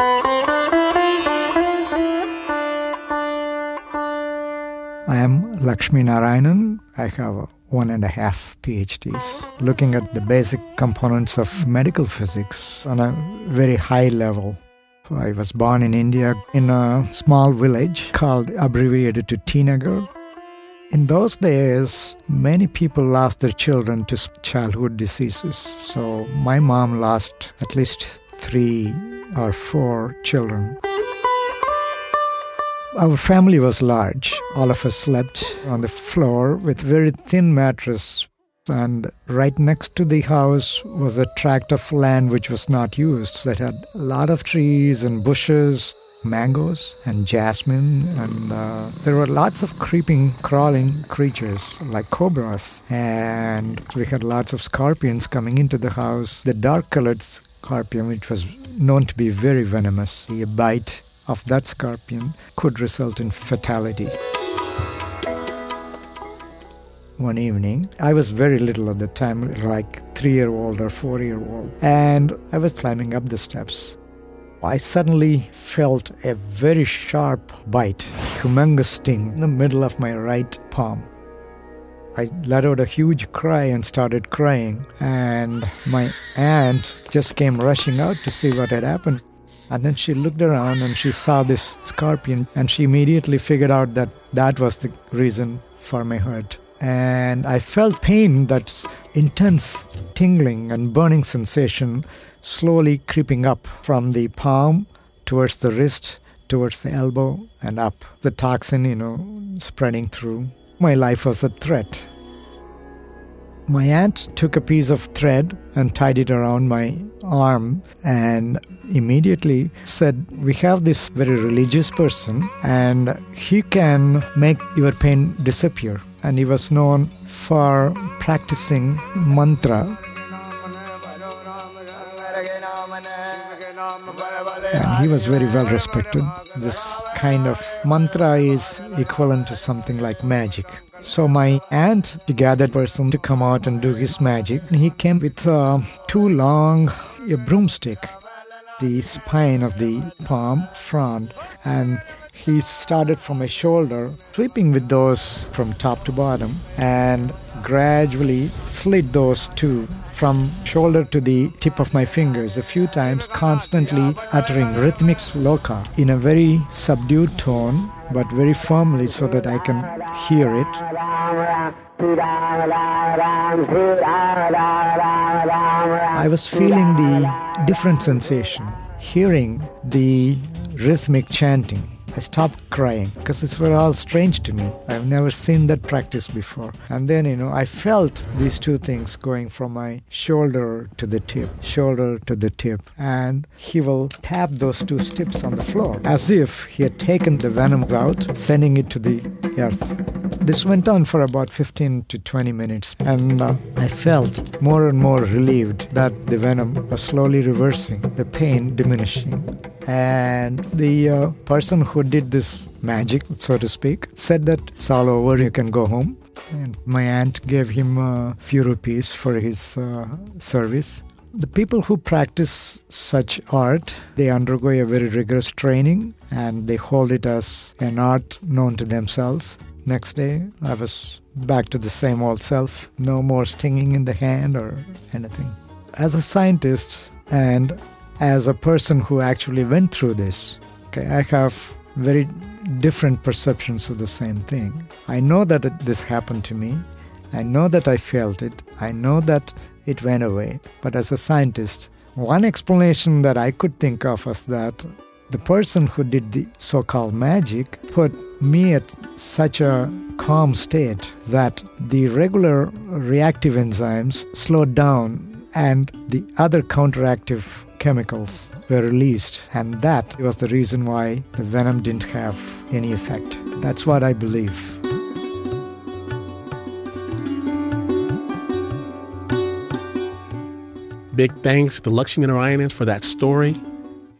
I am Lakshminarayanan. I have one and a half PhDs looking at the basic components of medical physics on a very high level. I was born in India in a small village called abbreviated to Tinagar. In those days, many people lost their children to childhood diseases. So my mom lost at least three or four children. Our family was large. All of us slept on the floor with very thin mattress. And right next to the house was a tract of land which was not used that had a lot of trees and bushes mangoes and jasmine, and uh, there were lots of creeping, crawling creatures like cobras. And we had lots of scorpions coming into the house. The dark colored scorpion, which was known to be very venomous, a bite of that scorpion could result in fatality. One evening, I was very little at the time, like three year old or four year old, and I was climbing up the steps. I suddenly felt a very sharp bite, humongous sting in the middle of my right palm. I let out a huge cry and started crying, and my aunt just came rushing out to see what had happened. And then she looked around and she saw this scorpion, and she immediately figured out that that was the reason for my hurt. And I felt pain, that intense tingling and burning sensation slowly creeping up from the palm towards the wrist, towards the elbow, and up. The toxin, you know, spreading through. My life was a threat. My aunt took a piece of thread and tied it around my arm and immediately said, We have this very religious person and he can make your pain disappear. And he was known for practicing mantra and he was very well respected. This kind of mantra is equivalent to something like magic. So my aunt gathered person to come out and do his magic. And he came with uh, two long a broomstick, the spine of the palm front, and he started from a shoulder, sweeping with those from top to bottom, and gradually slid those two from shoulder to the tip of my fingers a few times, constantly uttering rhythmic sloka in a very subdued tone, but very firmly so that I can hear it. I was feeling the different sensation, hearing the rhythmic chanting I stopped crying because this was all strange to me. I've never seen that practice before. And then, you know, I felt these two things going from my shoulder to the tip, shoulder to the tip. And he will tap those two tips on the floor as if he had taken the venom out, sending it to the earth. This went on for about 15 to 20 minutes, and uh, I felt more and more relieved that the venom was slowly reversing, the pain diminishing. And the uh, person who did this magic, so to speak, said that it's all over, you can go home. And my aunt gave him a few rupees for his uh, service. The people who practice such art, they undergo a very rigorous training and they hold it as an art known to themselves. Next day, I was back to the same old self, no more stinging in the hand or mm-hmm. anything. As a scientist and as a person who actually went through this, okay, I have very different perceptions of the same thing. I know that it, this happened to me. I know that I felt it. I know that it went away. But as a scientist, one explanation that I could think of was that the person who did the so called magic put me at such a calm state that the regular reactive enzymes slowed down and the other counteractive chemicals were released, and that was the reason why the venom didn't have any effect. That's what I believe. Big thanks to Lakshminarayanan for that story.